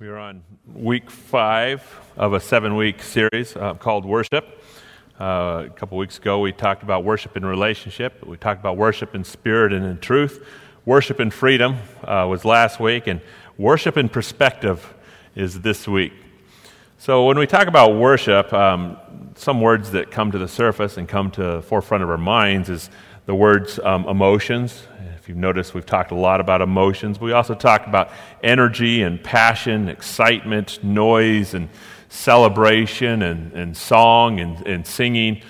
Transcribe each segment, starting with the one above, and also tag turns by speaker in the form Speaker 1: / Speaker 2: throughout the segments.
Speaker 1: We are on week five of a seven week series uh, called Worship. Uh, a couple weeks ago, we talked about worship in relationship. We talked about worship in spirit and in truth. Worship in freedom uh, was last week, and worship in perspective is this week. So, when we talk about worship, um, some words that come to the surface and come to the forefront of our minds is the words um, emotions. You've noticed, we've talked a lot about emotions. We also talked about energy and passion, excitement, noise, and celebration, and, and song and, and singing.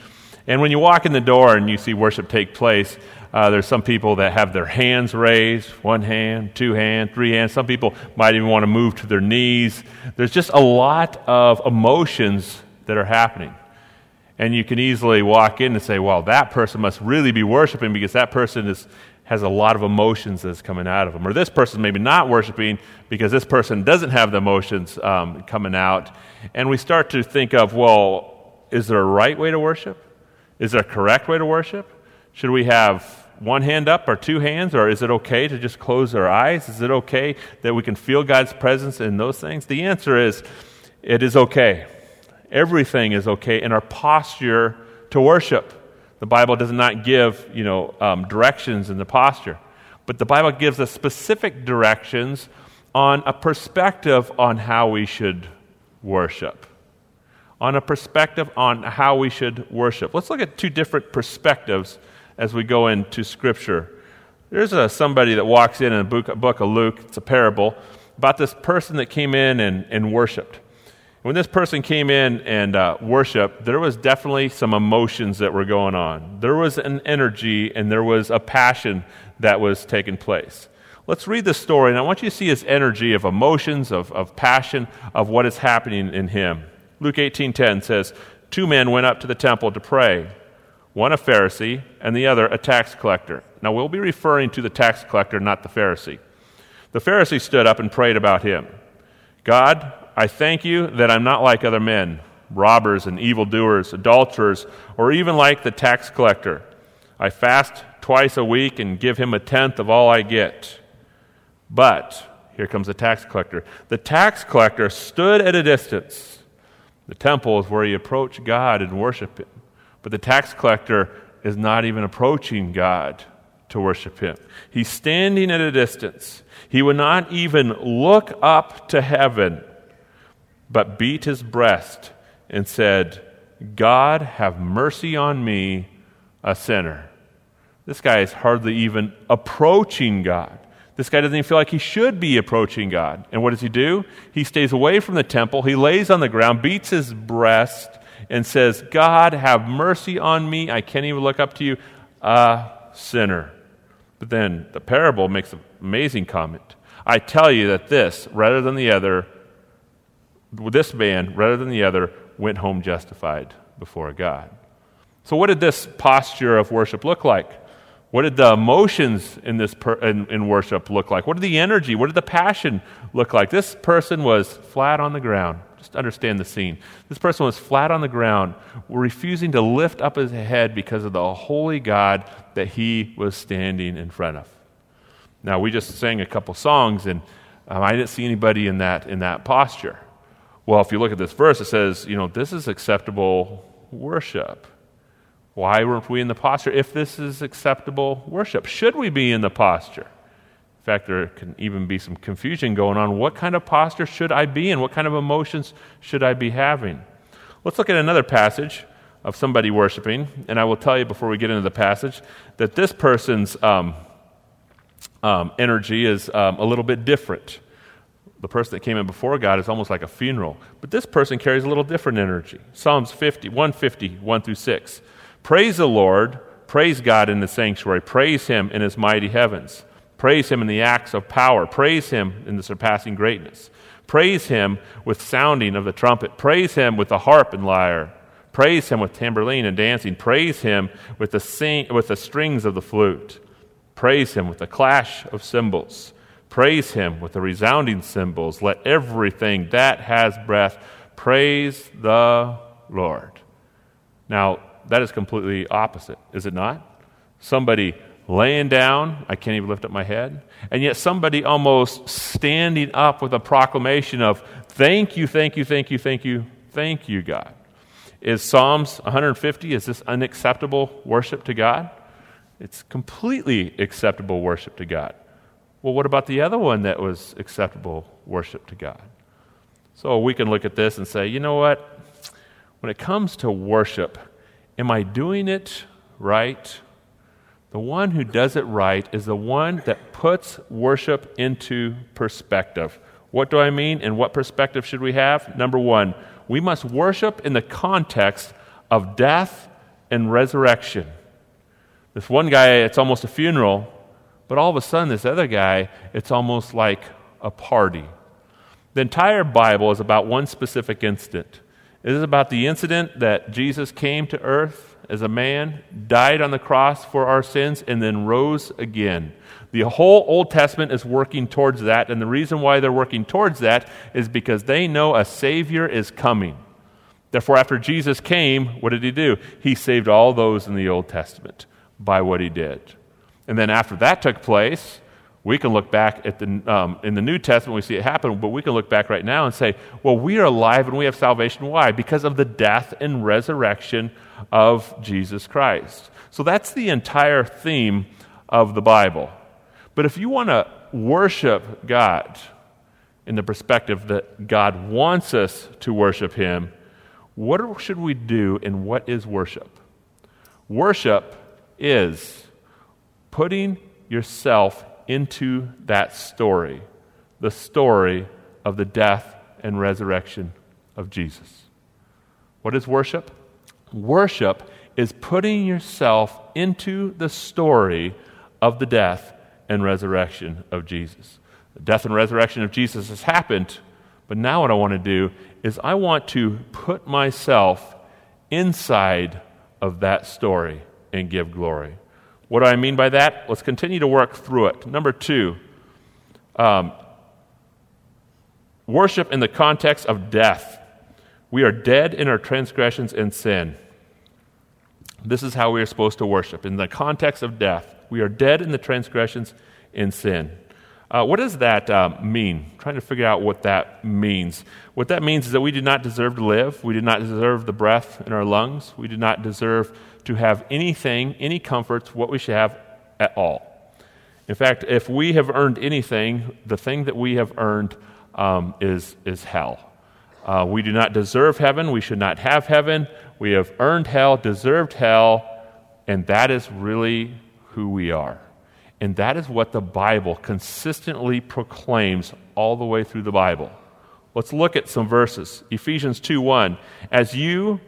Speaker 1: And when you walk in the door and you see worship take place, uh, there's some people that have their hands raised one hand, two hands, three hands. Some people might even want to move to their knees. There's just a lot of emotions that are happening. And you can easily walk in and say, well, that person must really be worshiping because that person is, has a lot of emotions that's coming out of them. Or this person maybe not worshiping because this person doesn't have the emotions um, coming out. And we start to think of, well, is there a right way to worship? Is there a correct way to worship? Should we have one hand up or two hands, or is it okay to just close our eyes? Is it okay that we can feel God's presence in those things? The answer is it is okay everything is okay in our posture to worship. The Bible does not give, you know, um, directions in the posture, but the Bible gives us specific directions on a perspective on how we should worship. On a perspective on how we should worship. Let's look at two different perspectives as we go into Scripture. There's a, somebody that walks in in the book, book of Luke, it's a parable, about this person that came in and, and worshiped. When this person came in and uh, worshiped, there was definitely some emotions that were going on. There was an energy and there was a passion that was taking place. Let's read the story, and I want you to see his energy of emotions, of, of passion, of what is happening in him. Luke 18.10 says, Two men went up to the temple to pray, one a Pharisee and the other a tax collector. Now, we'll be referring to the tax collector, not the Pharisee. The Pharisee stood up and prayed about him. God, I thank you that I'm not like other men, robbers and evildoers, adulterers, or even like the tax collector. I fast twice a week and give him a tenth of all I get. But, here comes the tax collector. The tax collector stood at a distance. The temple is where you approach God and worship Him. But the tax collector is not even approaching God to worship Him. He's standing at a distance. He would not even look up to heaven but beat his breast and said, God, have mercy on me, a sinner. This guy is hardly even approaching God. This guy doesn't even feel like he should be approaching God. And what does he do? He stays away from the temple. He lays on the ground, beats his breast, and says, God, have mercy on me. I can't even look up to you, a sinner. But then the parable makes an amazing comment. I tell you that this, rather than the other, this man, rather than the other, went home justified before God. So, what did this posture of worship look like? What did the emotions in this per, in, in worship look like? What did the energy, what did the passion look like? This person was flat on the ground. Just understand the scene. This person was flat on the ground, refusing to lift up his head because of the holy God that he was standing in front of. Now, we just sang a couple songs, and um, I didn't see anybody in that, in that posture. Well, if you look at this verse, it says, you know, this is acceptable worship. Why weren't we in the posture if this is acceptable worship? Should we be in the posture? In fact, there can even be some confusion going on. What kind of posture should I be in? What kind of emotions should I be having? Let's look at another passage of somebody worshiping, and I will tell you before we get into the passage that this person's um, um, energy is um, a little bit different the person that came in before God is almost like a funeral. But this person carries a little different energy. Psalms 50, 150, 1 through 6. Praise the Lord, praise God in the sanctuary, praise Him in His mighty heavens, praise Him in the acts of power, praise Him in the surpassing greatness, praise Him with sounding of the trumpet, praise Him with the harp and lyre, praise Him with tambourine and dancing, praise Him with the, sing, with the strings of the flute, praise Him with the clash of cymbals. Praise him with the resounding cymbals. Let everything that has breath praise the Lord. Now, that is completely opposite, is it not? Somebody laying down, I can't even lift up my head. And yet somebody almost standing up with a proclamation of, Thank you, thank you, thank you, thank you, thank you, God. Is Psalms 150, is this unacceptable worship to God? It's completely acceptable worship to God. Well, what about the other one that was acceptable worship to God? So we can look at this and say, you know what? When it comes to worship, am I doing it right? The one who does it right is the one that puts worship into perspective. What do I mean, and what perspective should we have? Number one, we must worship in the context of death and resurrection. This one guy, it's almost a funeral, but all of a sudden, this other guy, it's almost like a party. The entire Bible is about one specific instant. It is about the incident that Jesus came to earth as a man, died on the cross for our sins, and then rose again. The whole Old Testament is working towards that, and the reason why they're working towards that is because they know a Savior is coming. Therefore, after Jesus came, what did he do? He saved all those in the Old Testament by what he did. And then after that took place, we can look back at the, um, in the New Testament, we see it happen, but we can look back right now and say, well, we are alive and we have salvation. Why? Because of the death and resurrection of Jesus Christ. So that's the entire theme of the Bible. But if you want to worship God in the perspective that God wants us to worship Him, what should we do and what is worship? Worship is putting yourself into that story, the story of the death and resurrection of Jesus. What is worship? Worship is putting yourself into the story of the death and resurrection of Jesus. The death and resurrection of Jesus has happened, but now what I want to do is I want to put myself inside of that story and give glory. What do I mean by that? Let's continue to work through it. Number two, um, worship in the context of death. We are dead in our transgressions and sin. This is how we are supposed to worship in the context of death. We are dead in the transgressions and sin. Uh, what does that uh, mean? I'm trying to figure out what that means. What that means is that we did not deserve to live. We did not deserve the breath in our lungs. We did not deserve to have anything, any comforts, what we should have at all. In fact, if we have earned anything, the thing that we have earned um, is, is hell. Uh, we do not deserve heaven. We should not have heaven. We have earned hell, deserved hell, and that is really who we are. And that is what the Bible consistently proclaims all the way through the Bible. Let's look at some verses. Ephesians 2 1. As you,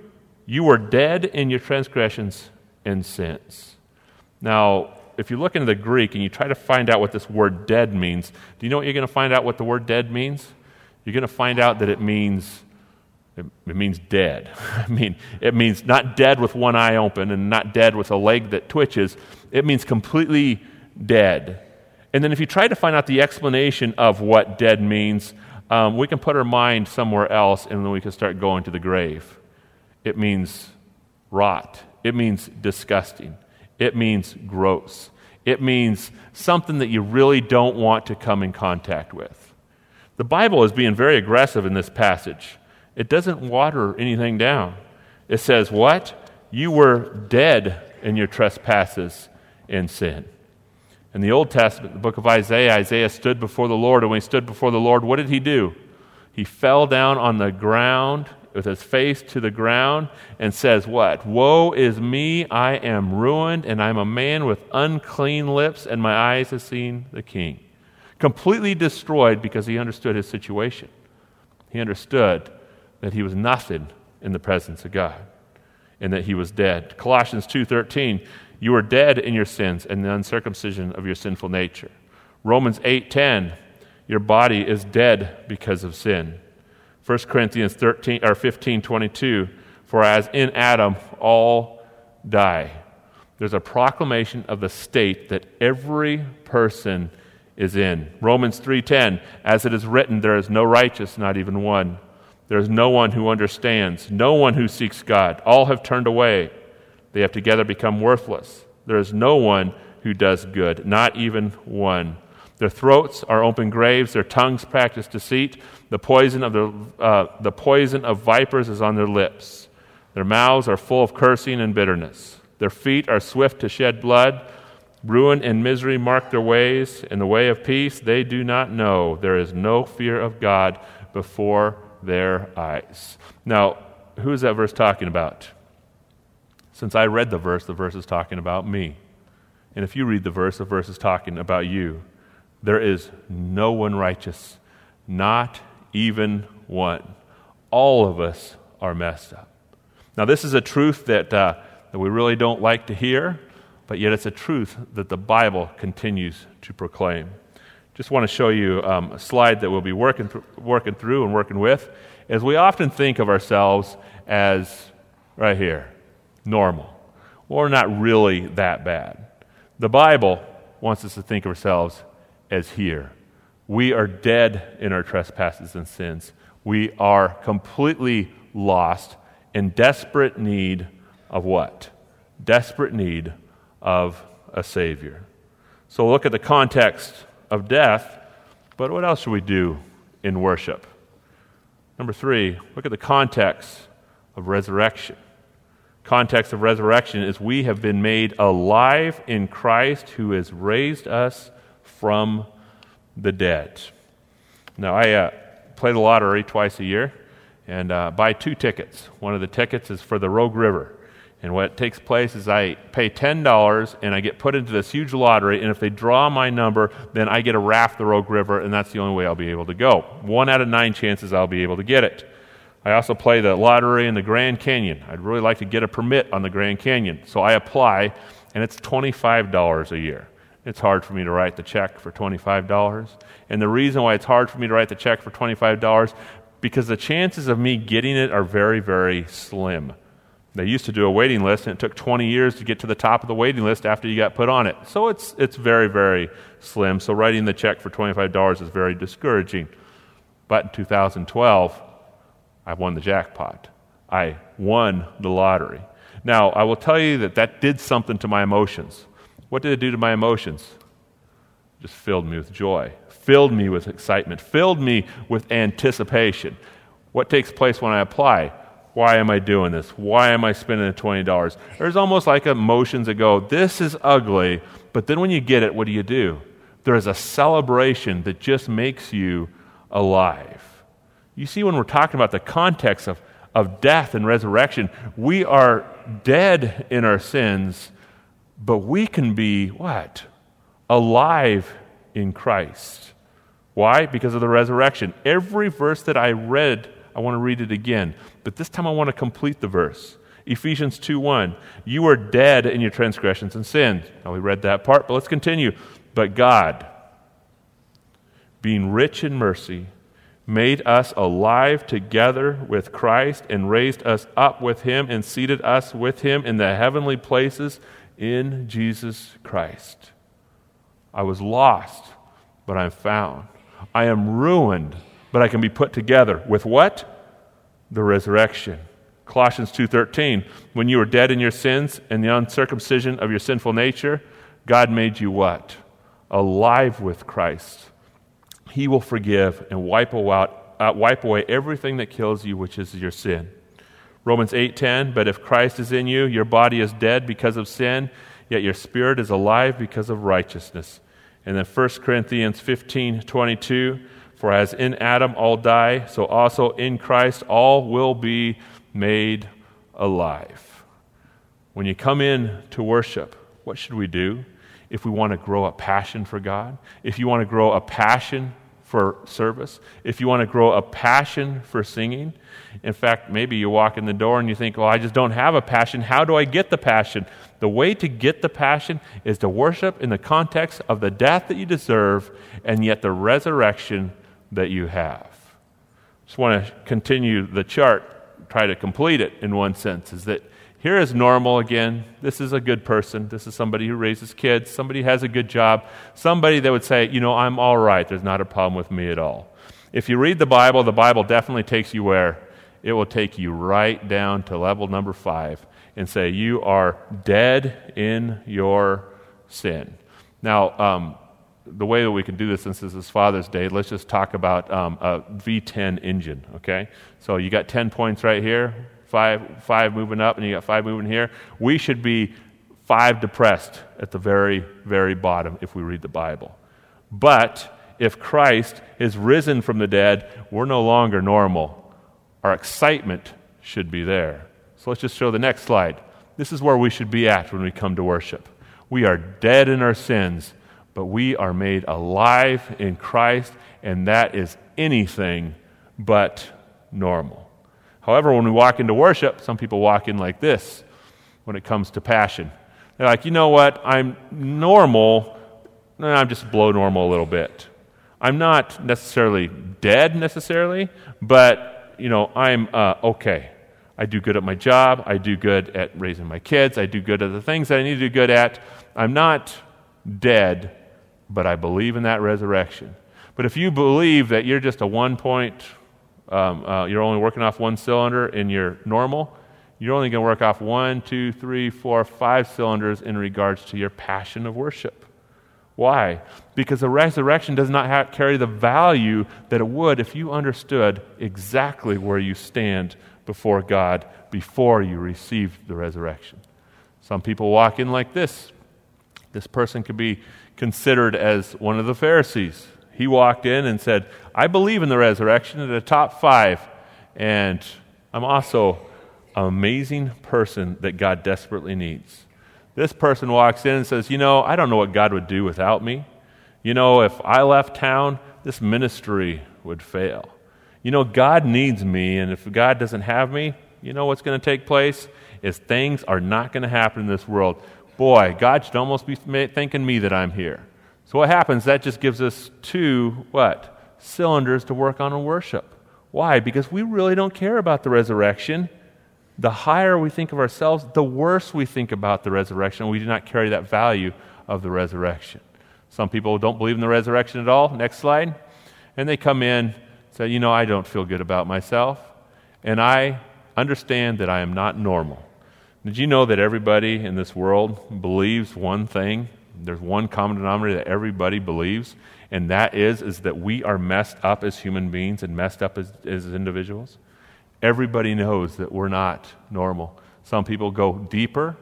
Speaker 1: you were dead in your transgressions and sins. Now, if you look into the Greek and you try to find out what this word dead means, do you know what you're going to find out what the word dead means? You're going to find out that it means it, it means dead. I mean, it means not dead with one eye open and not dead with a leg that twitches. It means completely dead. And then if you try to find out the explanation of what dead means, um, we can put our mind somewhere else and then we can start going to the grave. It means rot. It means disgusting. It means gross. It means something that you really don't want to come in contact with. The Bible is being very aggressive in this passage. It doesn't water anything down. It says, What? You were dead in your trespasses and sin. In the Old Testament, the book of Isaiah, Isaiah stood before the Lord, and when he stood before the Lord, what did he do? He fell down on the ground with his face to the ground and says, What? Woe is me, I am ruined, and I'm a man with unclean lips, and my eyes have seen the king. Completely destroyed because he understood his situation. He understood that he was nothing in the presence of God and that he was dead. Colossians 2:13, you are dead in your sins and the uncircumcision of your sinful nature. Romans 8:10, your body is dead because of sin. 1 Corinthians 13 or 15:22, for as in Adam all die. There's a proclamation of the state that every person is in. Romans 3:10, as it is written, there is no righteous, not even one. There is no one who understands, no one who seeks God. All have turned away. They have together become worthless. There is no one who does good, not even one. Their throats are open graves, their tongues practice deceit. The poison of, the, uh, the poison of vipers is on their lips. Their mouths are full of cursing and bitterness. Their feet are swift to shed blood. Ruin and misery mark their ways. In the way of peace, they do not know. There is no fear of God before their eyes. Now, who is that verse talking about? Since I read the verse, the verse is talking about me. And if you read the verse, the verse is talking about you. There is no one righteous, not even one. All of us are messed up. Now, this is a truth that, uh, that we really don't like to hear, but yet it's a truth that the Bible continues to proclaim. Just want to show you um, a slide that we'll be working, th- working through and working with. As we often think of ourselves as, right here, normal. We're not really that bad. The Bible wants us to think of ourselves as here. We are dead in our trespasses and sins. We are completely lost in desperate need of what? Desperate need of a Savior. So look at the context of death, but what else should we do in worship? Number three, look at the context of resurrection. Context of resurrection is we have been made alive in Christ who has raised us from the dead. Now, I uh, play the lottery twice a year and uh, buy two tickets. One of the tickets is for the Rogue River. And what takes place is I pay $10 and I get put into this huge lottery. And if they draw my number, then I get a raft the Rogue River, and that's the only way I'll be able to go. One out of nine chances I'll be able to get it. I also play the lottery in the Grand Canyon. I'd really like to get a permit on the Grand Canyon. So I apply, and it's $25 a year. It's hard for me to write the check for $25. And the reason why it's hard for me to write the check for $25 because the chances of me getting it are very, very slim. They used to do a waiting list, and it took 20 years to get to the top of the waiting list after you got put on it. So it's, it's very, very slim. So writing the check for $25 is very discouraging. But in 2012, I won the jackpot. I won the lottery. Now, I will tell you that that did something to my emotions. What did it do to my emotions? It just filled me with joy, filled me with excitement, filled me with anticipation. What takes place when I apply? Why am I doing this? Why am I spending the $20? There's almost like emotions that go, this is ugly, but then when you get it, what do you do? There is a celebration that just makes you alive. You see, when we're talking about the context of, of death and resurrection, we are dead in our sins, but we can be what? Alive in Christ. Why? Because of the resurrection. Every verse that I read I want to read it again, but this time I want to complete the verse. Ephesians 2 1. You are dead in your transgressions and sins. Now we read that part, but let's continue. But God, being rich in mercy, made us alive together with Christ and raised us up with him and seated us with him in the heavenly places in Jesus Christ. I was lost, but I'm found. I am ruined, but I can be put together with what? The resurrection. Colossians 2:13 When you were dead in your sins and the uncircumcision of your sinful nature, God made you what? Alive with Christ. He will forgive and wipe away, uh, wipe away everything that kills you, which is your sin. Romans 8:10 But if Christ is in you, your body is dead because of sin, yet your spirit is alive because of righteousness. And then 1 Corinthians 15:22 for as in Adam all die, so also in Christ all will be made alive. When you come in to worship, what should we do? If we want to grow a passion for God, if you want to grow a passion for service, if you want to grow a passion for singing, in fact, maybe you walk in the door and you think, well, I just don't have a passion. How do I get the passion? The way to get the passion is to worship in the context of the death that you deserve and yet the resurrection that you have. Just want to continue the chart, try to complete it in one sense, is that here is normal again. This is a good person. This is somebody who raises kids. Somebody has a good job. Somebody that would say, you know, I'm all right. There's not a problem with me at all. If you read the Bible, the Bible definitely takes you where? It will take you right down to level number five and say, You are dead in your sin. Now, um, the way that we can do this, since this is Father's Day, let's just talk about um, a V10 engine, okay? So you got 10 points right here, five, five moving up, and you got five moving here. We should be five depressed at the very, very bottom if we read the Bible. But if Christ is risen from the dead, we're no longer normal. Our excitement should be there. So let's just show the next slide. This is where we should be at when we come to worship. We are dead in our sins but we are made alive in Christ, and that is anything but normal. However, when we walk into worship, some people walk in like this when it comes to passion. They're like, you know what? I'm normal. I'm just below normal a little bit. I'm not necessarily dead necessarily, but you know, I'm uh, okay. I do good at my job. I do good at raising my kids. I do good at the things that I need to do good at. I'm not dead, but I believe in that resurrection. But if you believe that you're just a one point, um, uh, you're only working off one cylinder in your normal, you're only going to work off one, two, three, four, five cylinders in regards to your passion of worship. Why? Because the resurrection does not have, carry the value that it would if you understood exactly where you stand before God before you received the resurrection. Some people walk in like this. This person could be considered as one of the Pharisees. He walked in and said, I believe in the resurrection at the top five, and I'm also an amazing person that God desperately needs. This person walks in and says, You know, I don't know what God would do without me. You know, if I left town, this ministry would fail. You know, God needs me, and if God doesn't have me, you know what's going to take place? Is things are not going to happen in this world boy, God should almost be thanking me that I'm here. So what happens? That just gives us two, what? Cylinders to work on in worship. Why? Because we really don't care about the resurrection. The higher we think of ourselves, the worse we think about the resurrection. We do not carry that value of the resurrection. Some people don't believe in the resurrection at all. Next slide. And they come in, say, You know, I don't feel good about myself. And I understand that I am not normal. Did you know that everybody in this world believes one thing? There's one common denominator that everybody believes, and that is, is that we are messed up as human beings and messed up as, as individuals. Everybody knows that we're not normal. Some people go deeper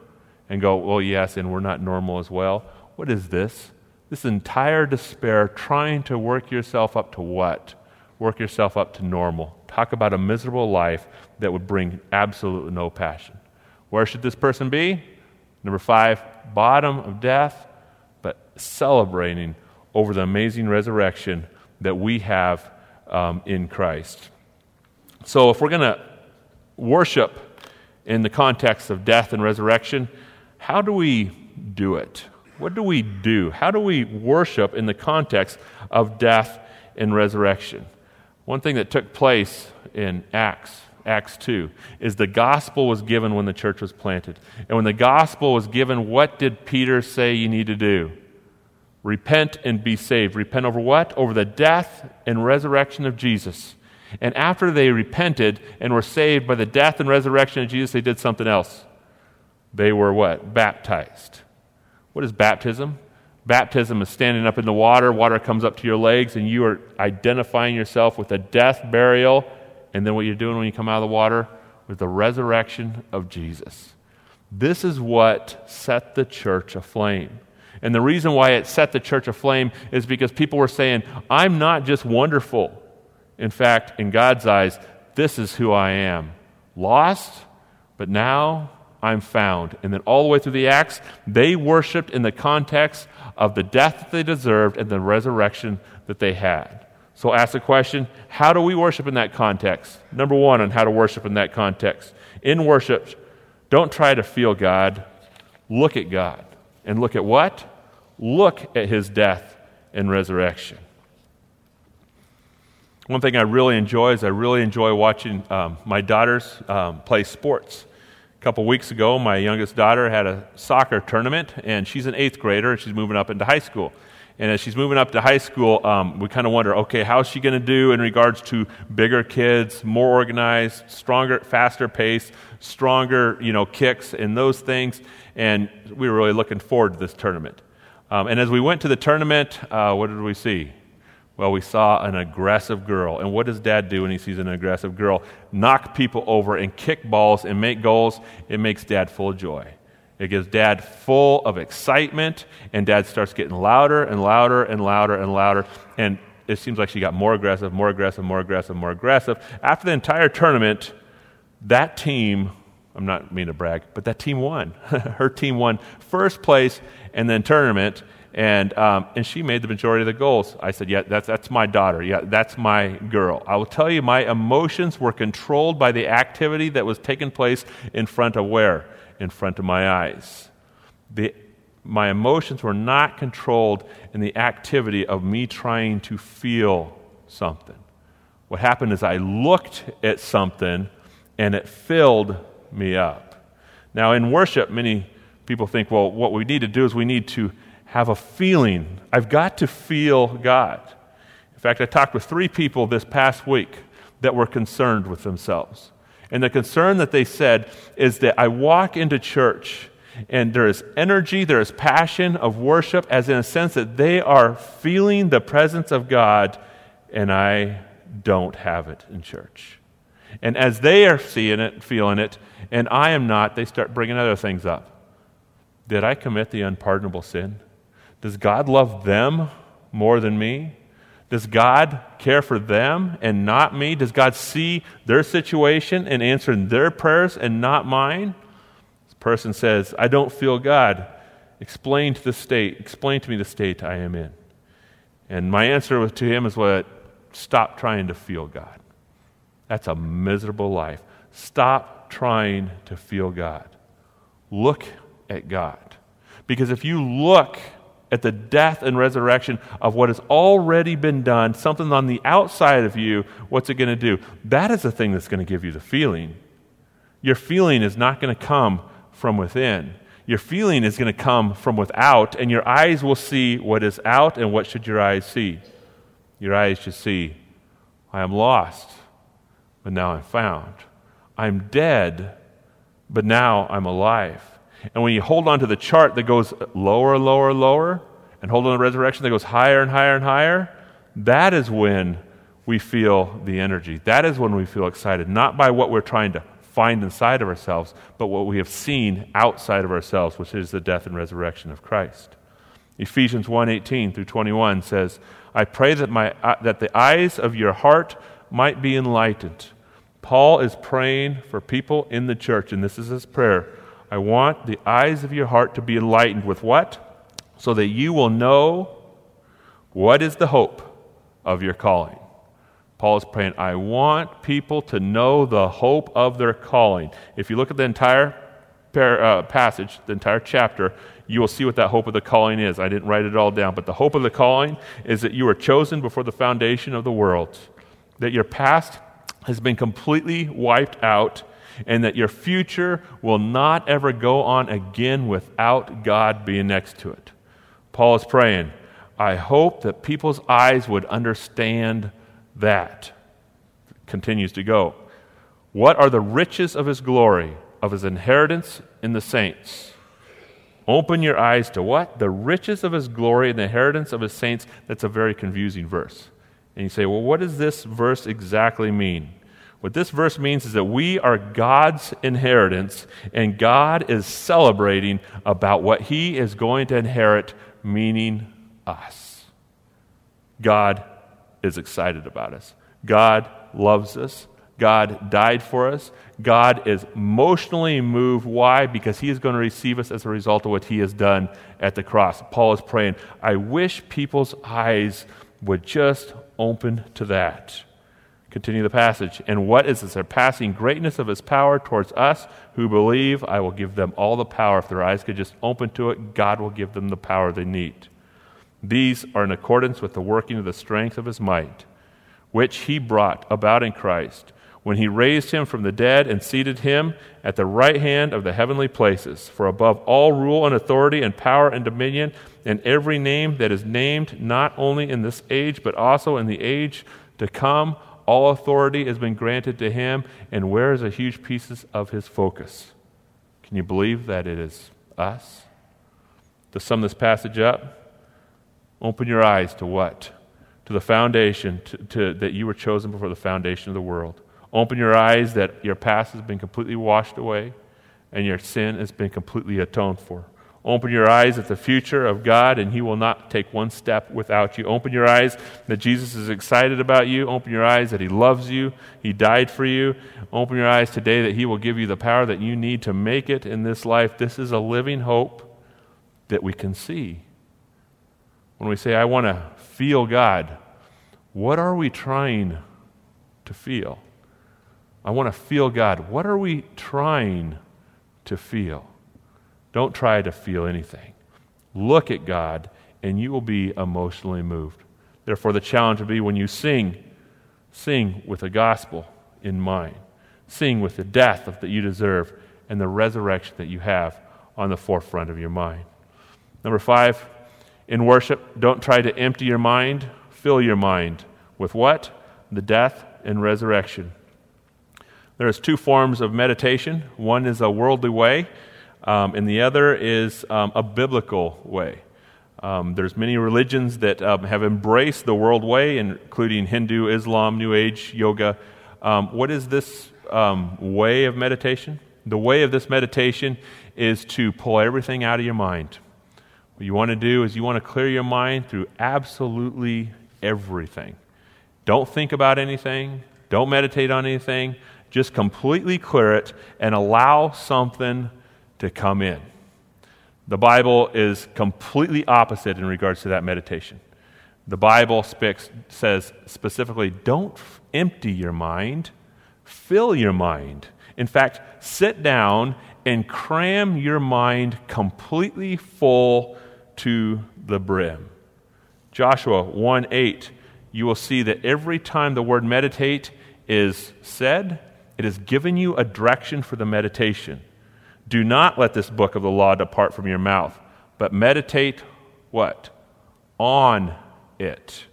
Speaker 1: and go, well, yes, and we're not normal as well. What is this? This entire despair trying to work yourself up to what? Work yourself up to normal. Talk about a miserable life that would bring absolutely no passion. Where should this person be? Number five, bottom of death, but celebrating over the amazing resurrection that we have um, in Christ. So, if we're going to worship in the context of death and resurrection, how do we do it? What do we do? How do we worship in the context of death and resurrection? One thing that took place in Acts Acts 2, is the gospel was given when the church was planted. And when the gospel was given, what did Peter say you need to do? Repent and be saved. Repent over what? Over the death and resurrection of Jesus. And after they repented and were saved by the death and resurrection of Jesus, they did something else. They were what? Baptized. What is baptism? Baptism is standing up in the water, water comes up to your legs, and you are identifying yourself with a death, burial, and then what you're doing when you come out of the water with the resurrection of Jesus. This is what set the church aflame. And the reason why it set the church aflame is because people were saying, I'm not just wonderful. In fact, in God's eyes, this is who I am. Lost, but now I'm found. And then all the way through the Acts, they worshiped in the context of the death that they deserved and the resurrection that they had. So ask the question how do we worship in that context? Number one, on how to worship in that context. In worship, don't try to feel God, look at God. And look at what? Look at his death and resurrection. One thing I really enjoy is I really enjoy watching um, my daughters um, play sports. Couple weeks ago, my youngest daughter had a soccer tournament, and she's an eighth grader, and she's moving up into high school. And as she's moving up to high school, um, we kind of wonder okay, how's she going to do in regards to bigger kids, more organized, stronger, faster pace, stronger you know, kicks, and those things. And we were really looking forward to this tournament. Um, and as we went to the tournament, uh, what did we see? Well, we saw an aggressive girl. And what does dad do when he sees an aggressive girl? Knock people over and kick balls and make goals. It makes dad full of joy. It gives dad full of excitement, and dad starts getting louder and louder and louder and louder. And it seems like she got more aggressive, more aggressive, more aggressive, more aggressive. After the entire tournament, that team, I'm not mean to brag, but that team won. Her team won first place and then tournament, and, um, and she made the majority of the goals. I said, Yeah, that's, that's my daughter. Yeah, that's my girl. I will tell you, my emotions were controlled by the activity that was taking place in front of where? In front of my eyes. The, my emotions were not controlled in the activity of me trying to feel something. What happened is I looked at something and it filled me up. Now, in worship, many people think, well, what we need to do is we need to have a feeling. I've got to feel God. In fact, I talked with three people this past week that were concerned with themselves. And the concern that they said is that I walk into church and there is energy, there is passion of worship, as in a sense that they are feeling the presence of God, and I don't have it in church. And as they are seeing it, feeling it, and I am not, they start bringing other things up. Did I commit the unpardonable sin? Does God love them more than me? Does God care for them and not me? Does God see their situation and answer their prayers and not mine? This person says, I don't feel God. Explain to the state, explain to me the state I am in. And my answer to him is what? Stop trying to feel God. That's a miserable life. Stop trying to feel God. Look at God. Because if you look at the death and resurrection of what has already been done, something on the outside of you, what's it going to do? That is the thing that's going to give you the feeling. Your feeling is not going to come from within. Your feeling is going to come from without, and your eyes will see what is out, and what should your eyes see? Your eyes should see, I am lost, but now I'm found. I'm dead, but now I'm alive. And when you hold on to the chart that goes lower, lower, lower, and hold on to the resurrection that goes higher and higher and higher, that is when we feel the energy. That is when we feel excited, not by what we're trying to find inside of ourselves, but what we have seen outside of ourselves, which is the death and resurrection of Christ. Ephesians 1:18 through 21 says, "I pray that my uh, that the eyes of your heart might be enlightened." Paul is praying for people in the church, and this is his prayer I want the eyes of your heart to be enlightened with what? So that you will know what is the hope of your calling. Paul is praying, I want people to know the hope of their calling. If you look at the entire par- uh, passage, the entire chapter, you will see what that hope of the calling is. I didn't write it all down, but the hope of the calling is that you were chosen before the foundation of the world, that your past has been completely wiped out and that your future will not ever go on again without God being next to it. Paul is praying, I hope that people's eyes would understand that. Continues to go. What are the riches of his glory, of his inheritance in the saints? Open your eyes to what? The riches of his glory and the inheritance of his saints. That's a very confusing verse. And you say, well, what does this verse exactly mean? What this verse means is that we are God's inheritance, and God is celebrating about what He is going to inherit, meaning us. God is excited about us. God loves us. God died for us. God is emotionally moved. Why? Because He is going to receive us as a result of what He has done at the cross. Paul is praying, I wish people's eyes would just open to that. Continue the passage. And what is the surpassing greatness of his power towards us who believe? I will give them all the power. If their eyes could just open to it, God will give them the power they need. These are in accordance with the working of the strength of his might, which he brought about in Christ when he raised him from the dead and seated him at the right hand of the heavenly places. For above all rule and authority and power and dominion, and every name that is named, not only in this age, but also in the age to come, all authority has been granted to him, and where is a huge piece of his focus? Can you believe that it is us? To sum this passage up, Open your eyes to what? To the foundation to, to, that you were chosen before the foundation of the world. Open your eyes that your past has been completely washed away and your sin has been completely atoned for. Open your eyes at the future of God, and He will not take one step without you. Open your eyes that Jesus is excited about you. Open your eyes that He loves you. He died for you. Open your eyes today that He will give you the power that you need to make it in this life. This is a living hope that we can see. When we say, I want to feel God, what are we trying to feel? I want to feel God. What are we trying to feel? Don't try to feel anything. Look at God, and you will be emotionally moved. Therefore, the challenge will be when you sing, sing with the gospel in mind. Sing with the death that you deserve and the resurrection that you have on the forefront of your mind. Number five, in worship, don't try to empty your mind. Fill your mind with what? The death and resurrection. There's two forms of meditation. One is a worldly way, um, and the other is um, a biblical way. Um, there's many religions that um, have embraced the world way, including Hindu, Islam, New Age, yoga. Um, what is this um, way of meditation? The way of this meditation is to pull everything out of your mind. What you want to do is you want to clear your mind through absolutely everything. Don't think about anything. Don't meditate on anything. Just completely clear it and allow something to come in. The Bible is completely opposite in regards to that meditation. The Bible speaks, says specifically don't empty your mind, fill your mind. In fact, sit down and cram your mind completely full to the brim. Joshua 1 8, you will see that every time the word meditate is said, it has given you a direction for the meditation. Do not let this book of the law depart from your mouth, but meditate what? On it.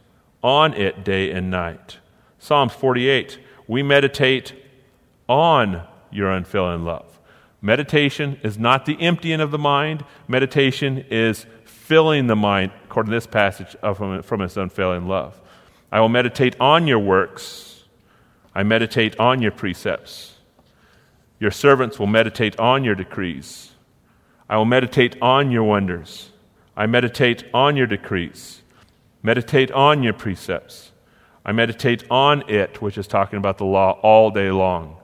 Speaker 1: On it day and night. Psalms 48. We meditate on your unfailing love. Meditation is not the emptying of the mind, meditation is filling the mind, according to this passage, from, from its unfailing love. I will meditate on your works. I meditate on your precepts. Your servants will meditate on your decrees. I will meditate on your wonders. I meditate on your decrees. Meditate on your precepts. I meditate on it, which is talking about the law, all day long.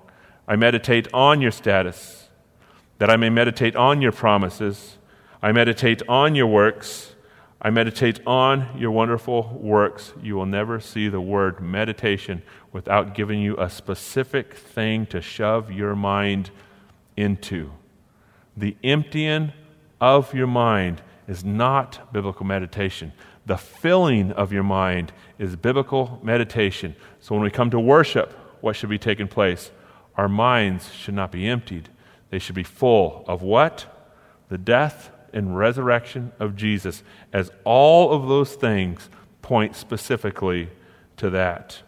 Speaker 1: I meditate on your status, that I may meditate on your promises. I meditate on your works. I meditate on your wonderful works. You will never see the word meditation without giving you a specific thing to shove your mind into. The emptying of your mind is not biblical meditation. The filling of your mind is biblical meditation. So when we come to worship, what should be taking place? Our minds should not be emptied. They should be full of what? The death and resurrection of Jesus, as all of those things point specifically to that.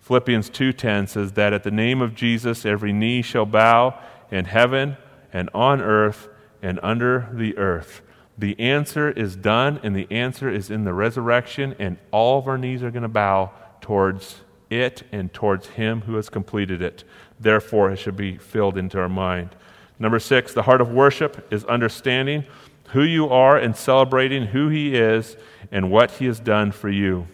Speaker 1: Philippians 2:10 says that at the name of Jesus every knee shall bow in heaven and on earth and under the earth. The answer is done and the answer is in the resurrection and all of our knees are going to bow towards it and towards him who has completed it. Therefore it should be filled into our mind. Number 6, the heart of worship is understanding who you are and celebrating who He is and what He has done for you.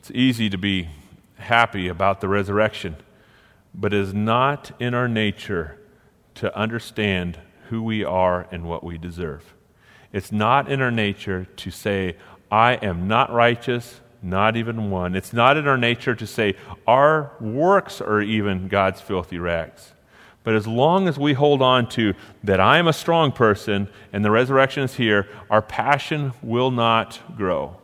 Speaker 1: It's easy to be happy about the resurrection, but it is not in our nature to understand who we are and what we deserve. It's not in our nature to say, I am not righteous, not even one. It's not in our nature to say, our works are even God's filthy rags. But as long as we hold on to that I am a strong person and the resurrection is here, our passion will not grow.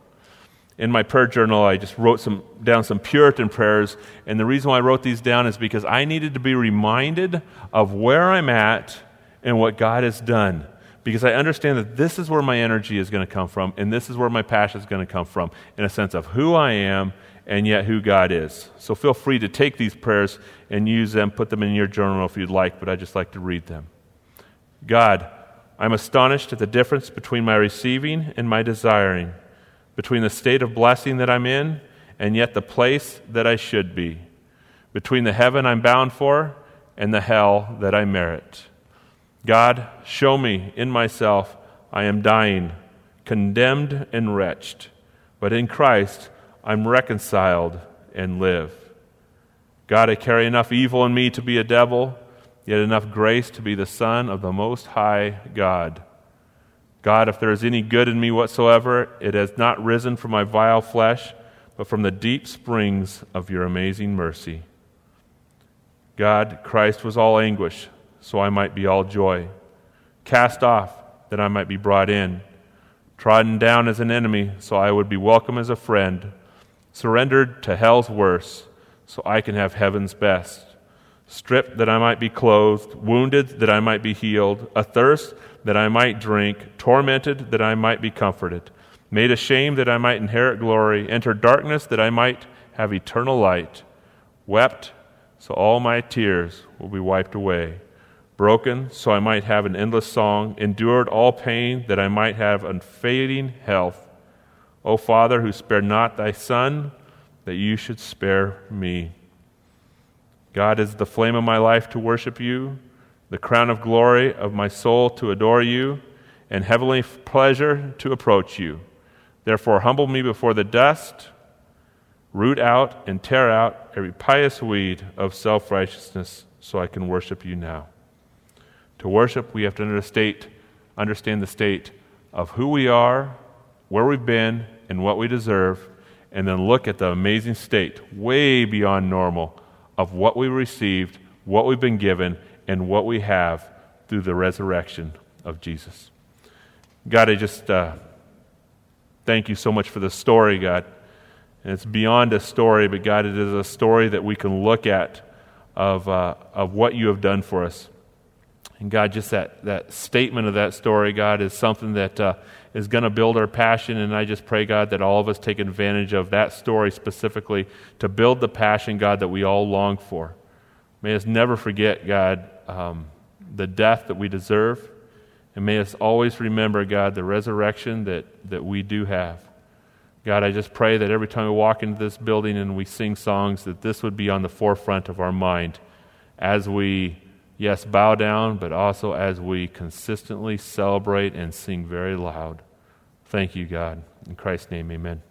Speaker 1: In my prayer journal, I just wrote some, down some Puritan prayers. And the reason why I wrote these down is because I needed to be reminded of where I'm at and what God has done. Because I understand that this is where my energy is going to come from, and this is where my passion is going to come from, in a sense of who I am and yet who God is. So feel free to take these prayers and use them, put them in your journal if you'd like, but I just like to read them. God, I'm astonished at the difference between my receiving and my desiring, between the state of blessing that I'm in and yet the place that I should be, between the heaven I'm bound for and the hell that I merit. God, show me in myself I am dying, condemned and wretched, but in Christ I'm reconciled and live. God, I carry enough evil in me to be a devil, yet enough grace to be the Son of the Most High God. God, if there is any good in me whatsoever, it has not risen from my vile flesh, but from the deep springs of your amazing mercy. God, Christ was all anguish, so I might be all joy. Cast off, that I might be brought in. Trodden down as an enemy, so I would be welcome as a friend. Surrendered to hell's worst, so I can have heaven's best. Stripped, that I might be clothed. Wounded, that I might be healed. Athirst, that I might drink. Tormented, that I might be comforted. Made ashamed, that I might inherit glory. Entered darkness, that I might have eternal light. Wept, so all my tears will be wiped away. Broken, so I might have an endless song. Endured all pain, that I might have unfading health. O Father, who spared not thy Son, that you should spare me. God is the flame of my life to worship you, the crown of glory of my soul to adore you, and heavenly pleasure to approach you. Therefore, humble me before the dust root out and tear out every pious weed of self righteousness so I can worship you now. To worship, we have to understand, understand the state of who we are, where we've been, and what we deserve, and then look at the amazing state, way beyond normal, of what we received, what we've been given, and what we have through the resurrection of Jesus. God, I just uh, thank you so much for the story, God. And it's beyond a story, but God, it is a story that we can look at of, uh, of what you have done for us. And God, just that, that statement of that story, God, is something that uh, is going to build our passion. And I just pray, God, that all of us take advantage of that story specifically to build the passion, God, that we all long for. May us never forget, God, um, the death that we deserve. And may us always remember, God, the resurrection that, that we do have. God, I just pray that every time we walk into this building and we sing songs, that this would be on the forefront of our mind as we, yes, bow down, but also as we consistently celebrate and sing very loud. Thank you, God. In Christ's name, amen.